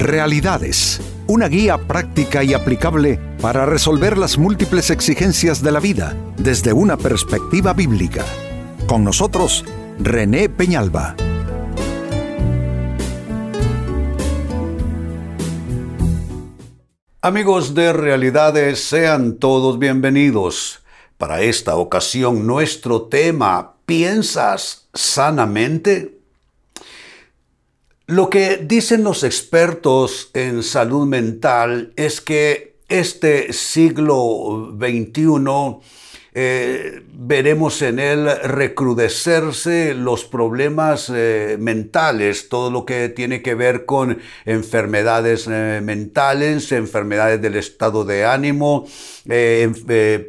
Realidades, una guía práctica y aplicable para resolver las múltiples exigencias de la vida desde una perspectiva bíblica. Con nosotros, René Peñalba. Amigos de Realidades, sean todos bienvenidos. Para esta ocasión, nuestro tema, ¿piensas sanamente? Lo que dicen los expertos en salud mental es que este siglo XXI eh, veremos en él recrudecerse los problemas eh, mentales, todo lo que tiene que ver con enfermedades eh, mentales, enfermedades del estado de ánimo,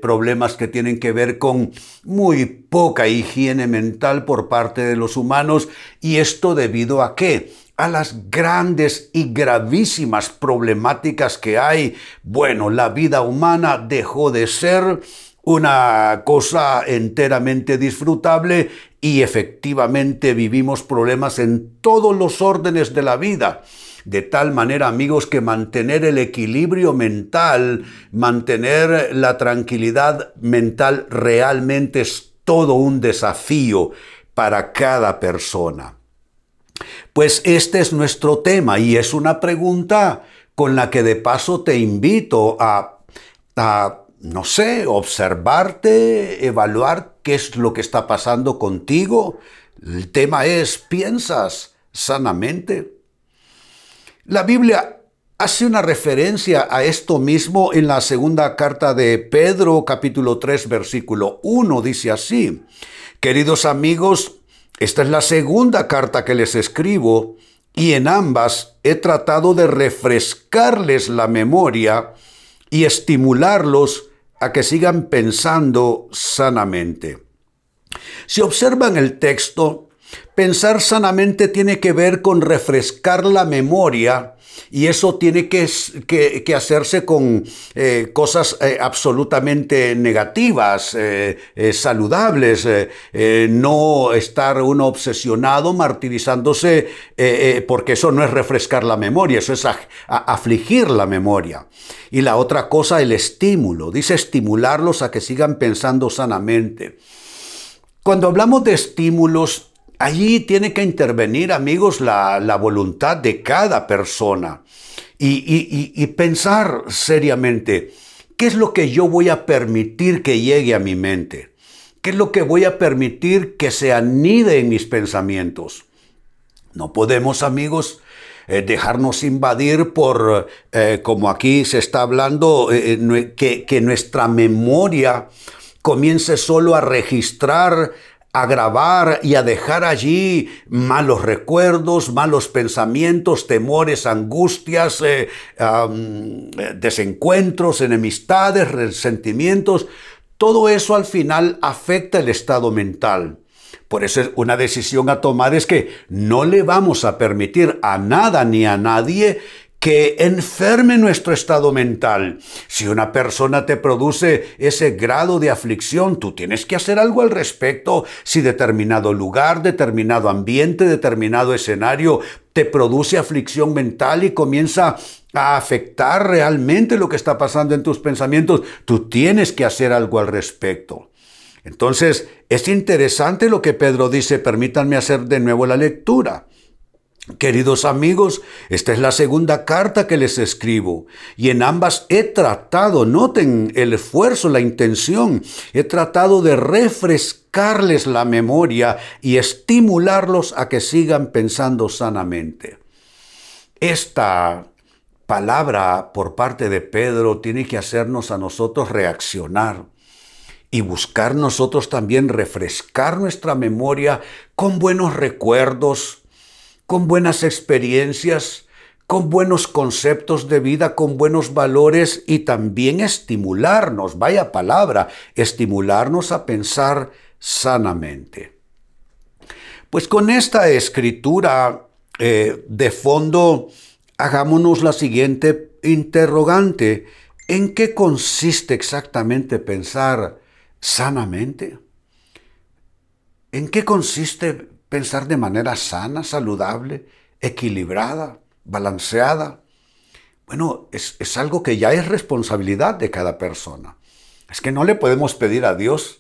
problemas que tienen que ver con muy poca higiene mental por parte de los humanos. ¿Y esto debido a qué? A las grandes y gravísimas problemáticas que hay. Bueno, la vida humana dejó de ser una cosa enteramente disfrutable y efectivamente vivimos problemas en todos los órdenes de la vida. De tal manera, amigos, que mantener el equilibrio mental, mantener la tranquilidad mental realmente es todo un desafío para cada persona. Pues este es nuestro tema y es una pregunta con la que de paso te invito a, a no sé, observarte, evaluar qué es lo que está pasando contigo. El tema es, ¿piensas sanamente? La Biblia hace una referencia a esto mismo en la segunda carta de Pedro, capítulo 3, versículo 1. Dice así, queridos amigos, esta es la segunda carta que les escribo y en ambas he tratado de refrescarles la memoria y estimularlos a que sigan pensando sanamente. Si observan el texto, pensar sanamente tiene que ver con refrescar la memoria y eso tiene que, que, hacerse con eh, cosas eh, absolutamente negativas, eh, saludables, no estar uno obsesionado, martirizándose, porque eso no es refrescar la memoria, eso es afligir la memoria. Y la otra cosa, el estímulo, dice estimularlos a que sigan pensando sanamente. Cuando hablamos de estímulos, Allí tiene que intervenir, amigos, la, voluntad de cada persona y, pensar seriamente, ¿qué es lo que yo voy a permitir que llegue a mi mente? ¿Qué es lo que voy a permitir que se anide en mis pensamientos? No podemos, amigos, eh, dejarnos invadir por, eh, como aquí se está hablando, eh, que, que nuestra memoria comience solo a registrar a grabar y a dejar allí malos recuerdos, malos pensamientos, temores, angustias, eh, desencuentros, enemistades, resentimientos. Todo eso al final afecta el estado mental. Por eso es una decisión a tomar es que no le vamos a permitir a nada ni a nadie que enferme nuestro estado mental. Si una persona te produce ese grado de aflicción, tú tienes que hacer algo al respecto. Si determinado lugar, determinado ambiente, determinado escenario te produce aflicción mental y comienza a afectar realmente lo que está pasando en tus pensamientos, tú tienes que hacer algo al respecto. Entonces, es interesante lo que Pedro dice, permítanme hacer de nuevo la lectura. Queridos amigos, esta es la segunda carta que les escribo y en ambas he tratado, noten el esfuerzo, la intención, he tratado de refrescarles la memoria y estimularlos a que sigan pensando sanamente. Esta palabra por parte de Pedro tiene que hacernos a nosotros reaccionar y buscar nosotros también refrescar nuestra memoria con buenos recuerdos, con buenas experiencias, con buenos conceptos de vida, con buenos valores y también estimularnos, vaya palabra, estimularnos a pensar sanamente. Pues con esta escritura eh, de fondo, hagámonos la siguiente interrogante. ¿En qué consiste exactamente pensar sanamente? ¿En qué consiste pensar de manera sana, saludable, equilibrada, balanceada. Bueno, es, es algo que ya es responsabilidad de cada persona. Es que no le podemos pedir a Dios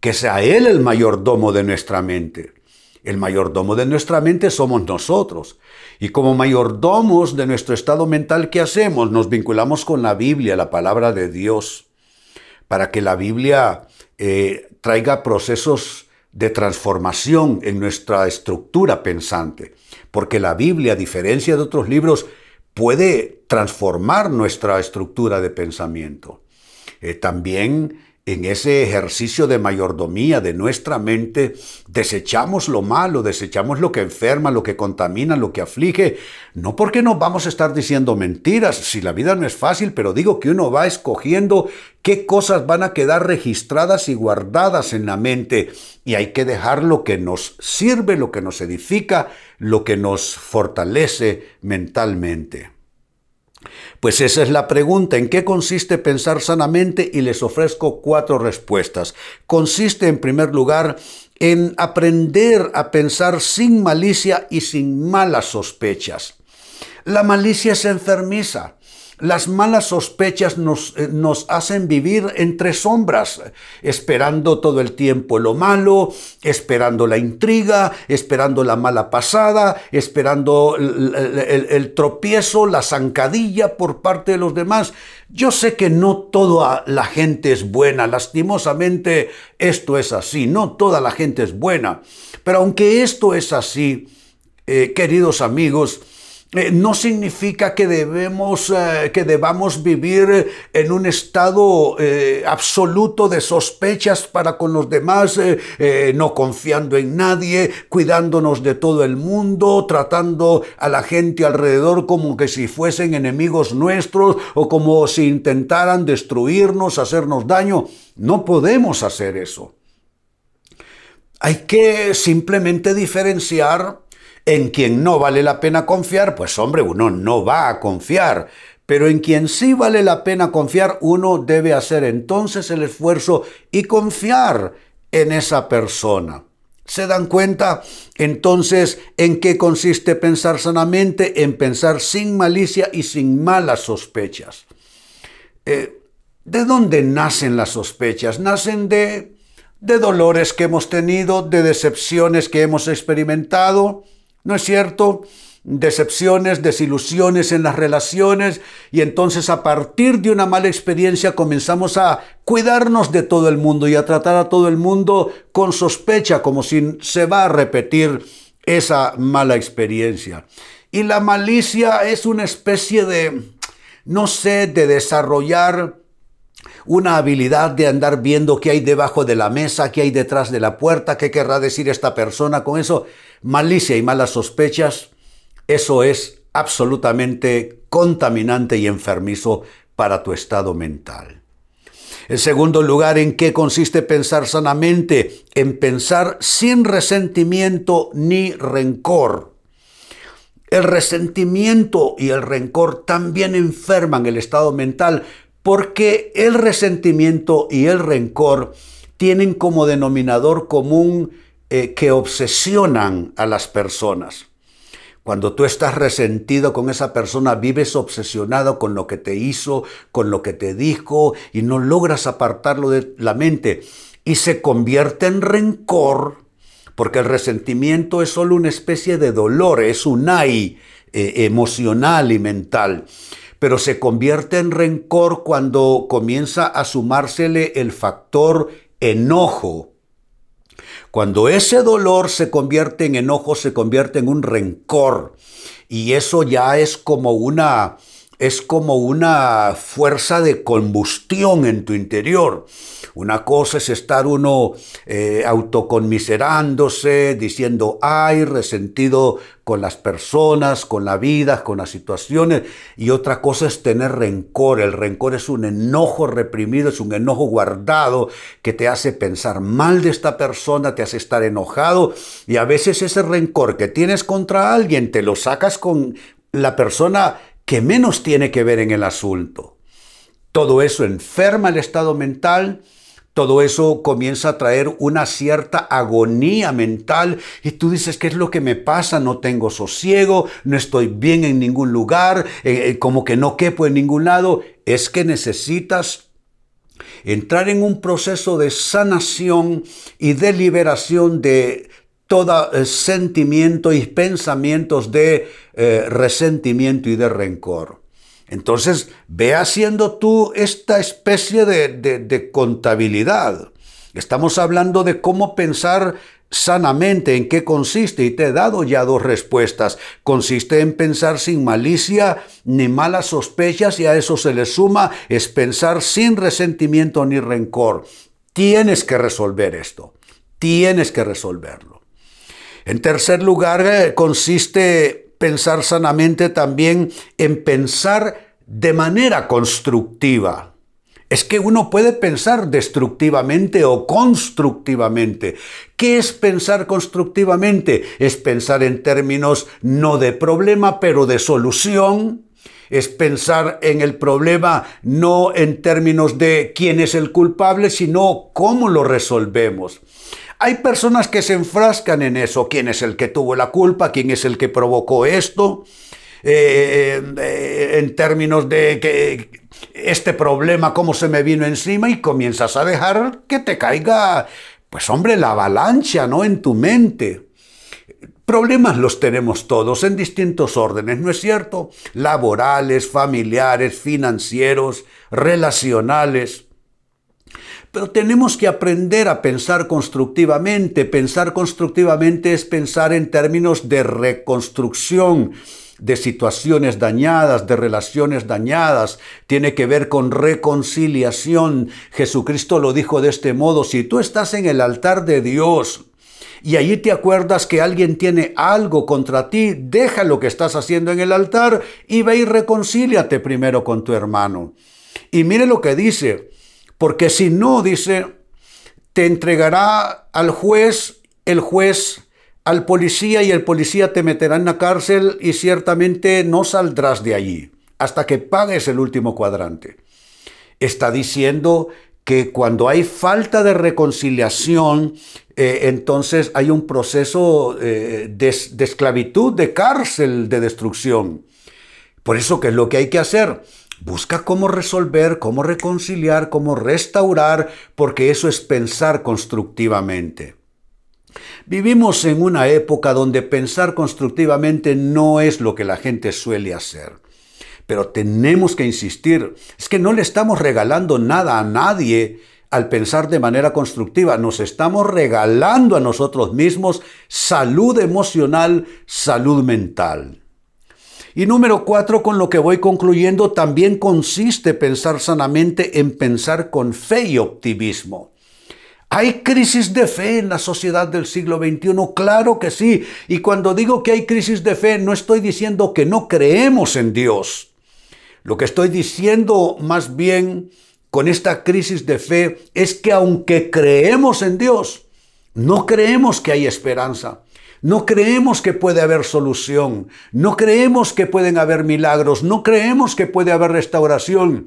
que sea Él el mayordomo de nuestra mente. El mayordomo de nuestra mente somos nosotros. Y como mayordomos de nuestro estado mental, ¿qué hacemos? Nos vinculamos con la Biblia, la palabra de Dios, para que la Biblia eh, traiga procesos de transformación en nuestra estructura pensante. Porque la Biblia, a diferencia de otros libros, puede transformar nuestra estructura de pensamiento. Eh, también en ese ejercicio de mayordomía de nuestra mente, desechamos lo malo, desechamos lo que enferma, lo que contamina, lo que aflige, no porque nos vamos a estar diciendo mentiras, si la vida no es fácil, pero digo que uno va escogiendo qué cosas van a quedar registradas y guardadas en la mente, y hay que dejar lo que nos sirve, lo que nos edifica, lo que nos fortalece mentalmente. Pues esa es la pregunta, ¿en qué consiste pensar sanamente? Y les ofrezco cuatro respuestas. Consiste en primer lugar en aprender a pensar sin malicia y sin malas sospechas. La malicia es enfermiza. Las malas sospechas nos, eh, nos, hacen vivir entre sombras, esperando todo el tiempo lo malo, esperando la intriga, esperando la mala pasada, esperando el, tropiezo, la zancadilla por parte de los demás. Yo sé que no toda la gente es buena, lastimosamente esto es así, no toda la gente es buena, pero aunque esto es así, eh, queridos amigos, eh, no significa que debemos, eh, que debamos vivir en un estado eh, absoluto de sospechas para con los demás, no confiando en nadie, cuidándonos de todo el mundo, tratando a la gente alrededor como que si fuesen enemigos nuestros o como si intentaran destruirnos, hacernos daño. No podemos hacer eso. Hay que simplemente diferenciar en quien no vale la pena confiar, pues hombre, uno no va a confiar. Pero en quien sí vale la pena confiar, uno debe hacer entonces el esfuerzo y confiar en esa persona. ¿Se dan cuenta entonces en qué consiste pensar sanamente? En pensar sin malicia y sin malas sospechas. Eh, ¿De dónde nacen las sospechas? Nacen de, de dolores que hemos tenido, de decepciones que hemos experimentado, ¿No es cierto? Decepciones, desilusiones en las relaciones y entonces a partir de una mala experiencia comenzamos a cuidarnos de todo el mundo y a tratar a todo el mundo con sospecha, como si se va a repetir esa mala experiencia. Y la malicia es una especie de, no sé, de desarrollar una habilidad de andar viendo qué hay debajo de la mesa, qué hay detrás de la puerta, qué querrá decir esta persona con eso malicia y malas sospechas, eso es absolutamente contaminante y enfermizo para tu estado mental. En segundo lugar, ¿en qué consiste pensar sanamente? En pensar sin resentimiento ni rencor. El resentimiento y el rencor también enferman el estado mental porque el resentimiento y el rencor tienen como denominador común eh, que obsesionan a las personas. Cuando tú estás resentido con esa persona, vives obsesionado con lo que te hizo, con lo que te dijo, y no logras apartarlo de la mente. Y se convierte en rencor, porque el resentimiento es solo una especie de dolor, es un ay eh, emocional y mental. Pero se convierte en rencor cuando comienza a sumársele el factor enojo cuando ese dolor se convierte en enojo, se convierte en un rencor. Y eso ya es como una, es como una fuerza de combustión en tu interior. Una cosa es estar uno eh, autoconmiserándose, diciendo, ay, resentido con las personas, con la vida, con las situaciones. Y otra cosa es tener rencor. El rencor es un enojo reprimido, es un enojo guardado que te hace pensar mal de esta persona, te hace estar enojado. Y a veces ese rencor que tienes contra alguien te lo sacas con la persona que menos tiene que ver en el asunto. Todo eso enferma el estado mental todo eso comienza a traer una cierta agonía mental y tú dices, ¿qué es lo que me pasa? No tengo sosiego, no estoy bien en ningún lugar, eh, eh, como que no quepo en ningún lado. Es que necesitas entrar en un proceso de sanación y de liberación de todo eh, sentimiento y pensamientos de resentimiento y de rencor. Entonces, ve haciendo tú esta especie de, contabilidad. Estamos hablando de cómo pensar sanamente en qué consiste y te he dado ya dos respuestas. Consiste en pensar sin malicia ni malas sospechas y a eso se le suma es pensar sin resentimiento ni rencor. Tienes que resolver esto. Tienes que resolverlo. En tercer lugar, eh, consiste pensar sanamente también en pensar de manera constructiva. Es que uno puede pensar destructivamente o constructivamente. ¿Qué es pensar constructivamente? Es pensar en términos no de problema, pero de solución. Es pensar en el problema no en términos de quién es el culpable, sino cómo lo resolvemos. Hay personas que se enfrascan en eso, quién es el que tuvo la culpa, quién es el que provocó esto, eh, eh, en términos de que este problema, cómo se me vino encima y comienzas a dejar que te caiga, pues hombre, la avalancha, ¿no? En tu mente. Problemas los tenemos todos en distintos órdenes, ¿no es cierto? Laborales, familiares, financieros, relacionales. Pero tenemos que aprender a pensar constructivamente. Pensar constructivamente es pensar en términos de reconstrucción de situaciones dañadas, de relaciones dañadas, tiene que ver con reconciliación. Jesucristo lo dijo de este modo, si tú estás en el altar de Dios, y allí te acuerdas que alguien tiene algo contra ti, deja lo que estás haciendo en el altar y ve y reconcíliate primero con tu hermano. Y mire lo que dice, porque si no, dice, te entregará al juez, el juez al policía y el policía te meterá en la cárcel y ciertamente no saldrás de allí hasta que pagues el último cuadrante. Está diciendo que cuando hay falta de reconciliación, eh, entonces hay un proceso eh, de, de esclavitud, de cárcel, de destrucción. Por eso, ¿qué es lo que hay que hacer? Busca cómo resolver, cómo reconciliar, cómo restaurar, porque eso es pensar constructivamente. Vivimos en una época donde pensar constructivamente no es lo que la gente suele hacer. Pero tenemos que insistir, es que no le estamos regalando nada a nadie al pensar de manera constructiva, nos estamos regalando a nosotros mismos salud emocional, salud mental. Y número cuatro, con lo que voy concluyendo, también consiste pensar sanamente en pensar con fe y optimismo. ¿Hay crisis de fe en la sociedad del siglo XXI? Claro que sí. Y cuando digo que hay crisis de fe, no estoy diciendo que no creemos en Dios. Lo que estoy diciendo más bien con esta crisis de fe es que aunque creemos en Dios, no creemos que hay esperanza. No creemos que puede haber solución, no creemos que pueden haber milagros, no creemos que puede haber restauración.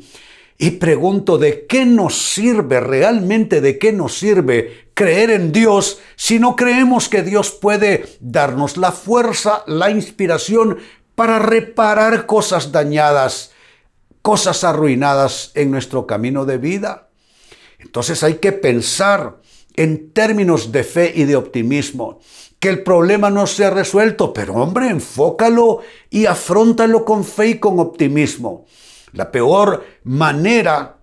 Y pregunto, ¿de qué nos sirve realmente, de qué nos sirve creer en Dios si no creemos que Dios puede darnos la fuerza, la inspiración para reparar cosas dañadas, cosas arruinadas en nuestro camino de vida? Entonces hay que pensar en términos de fe y de optimismo que el problema no se ha resuelto, pero hombre, enfócalo y afrontalo con fe y con optimismo. La peor manera,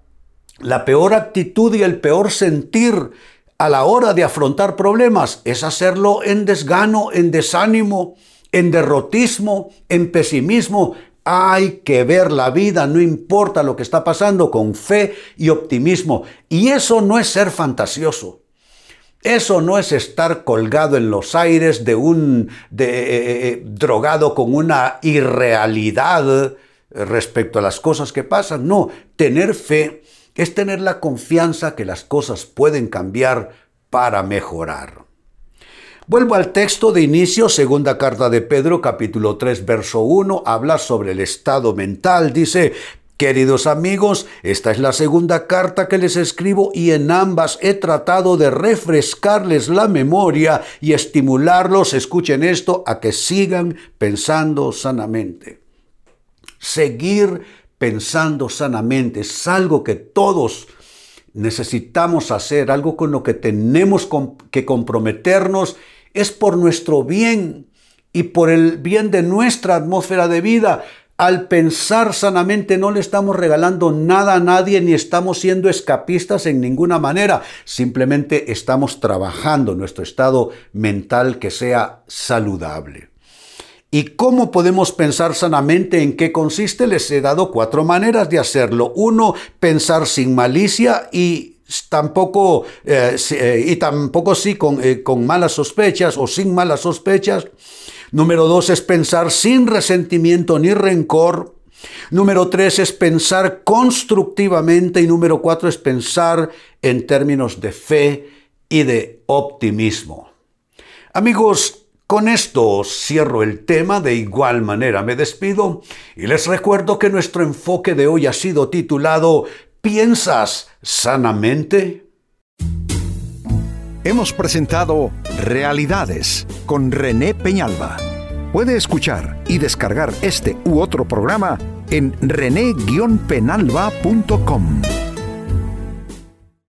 la peor actitud y el peor sentir a la hora de afrontar problemas es hacerlo en desgano, en desánimo, en derrotismo, en pesimismo. Hay que ver la vida, no importa lo que está pasando, con fe y optimismo. Y eso no es ser fantasioso. Eso no es estar colgado en los aires de un de, eh, eh, drogado con una irrealidad respecto a las cosas que pasan. No, tener fe es tener la confianza que las cosas pueden cambiar para mejorar. Vuelvo al texto de inicio, segunda carta de Pedro, capítulo 3, verso 1, habla sobre el estado mental. Dice, Queridos amigos, esta es la segunda carta que les escribo y en ambas he tratado de refrescarles la memoria y estimularlos, escuchen esto, a que sigan pensando sanamente. Seguir pensando sanamente es algo que todos necesitamos hacer, algo con lo que tenemos que comprometernos, es por nuestro bien y por el bien de nuestra atmósfera de vida. Al pensar sanamente no le estamos regalando nada a nadie ni estamos siendo escapistas en ninguna manera. Simplemente estamos trabajando nuestro estado mental que sea saludable. ¿Y cómo podemos pensar sanamente? ¿En qué consiste? Les he dado cuatro maneras de hacerlo. Uno, pensar sin malicia y tampoco, eh, eh, y tampoco sí con, eh, con malas sospechas o sin malas sospechas. Número dos es pensar sin resentimiento ni rencor. Número tres es pensar constructivamente y número cuatro es pensar en términos de fe y de optimismo. Amigos, con esto cierro el tema, de igual manera me despido y les recuerdo que nuestro enfoque de hoy ha sido titulado ¿Piensas sanamente? Hemos presentado Realidades con René Peñalba. Puede escuchar y descargar este u otro programa en rene-penalba.com.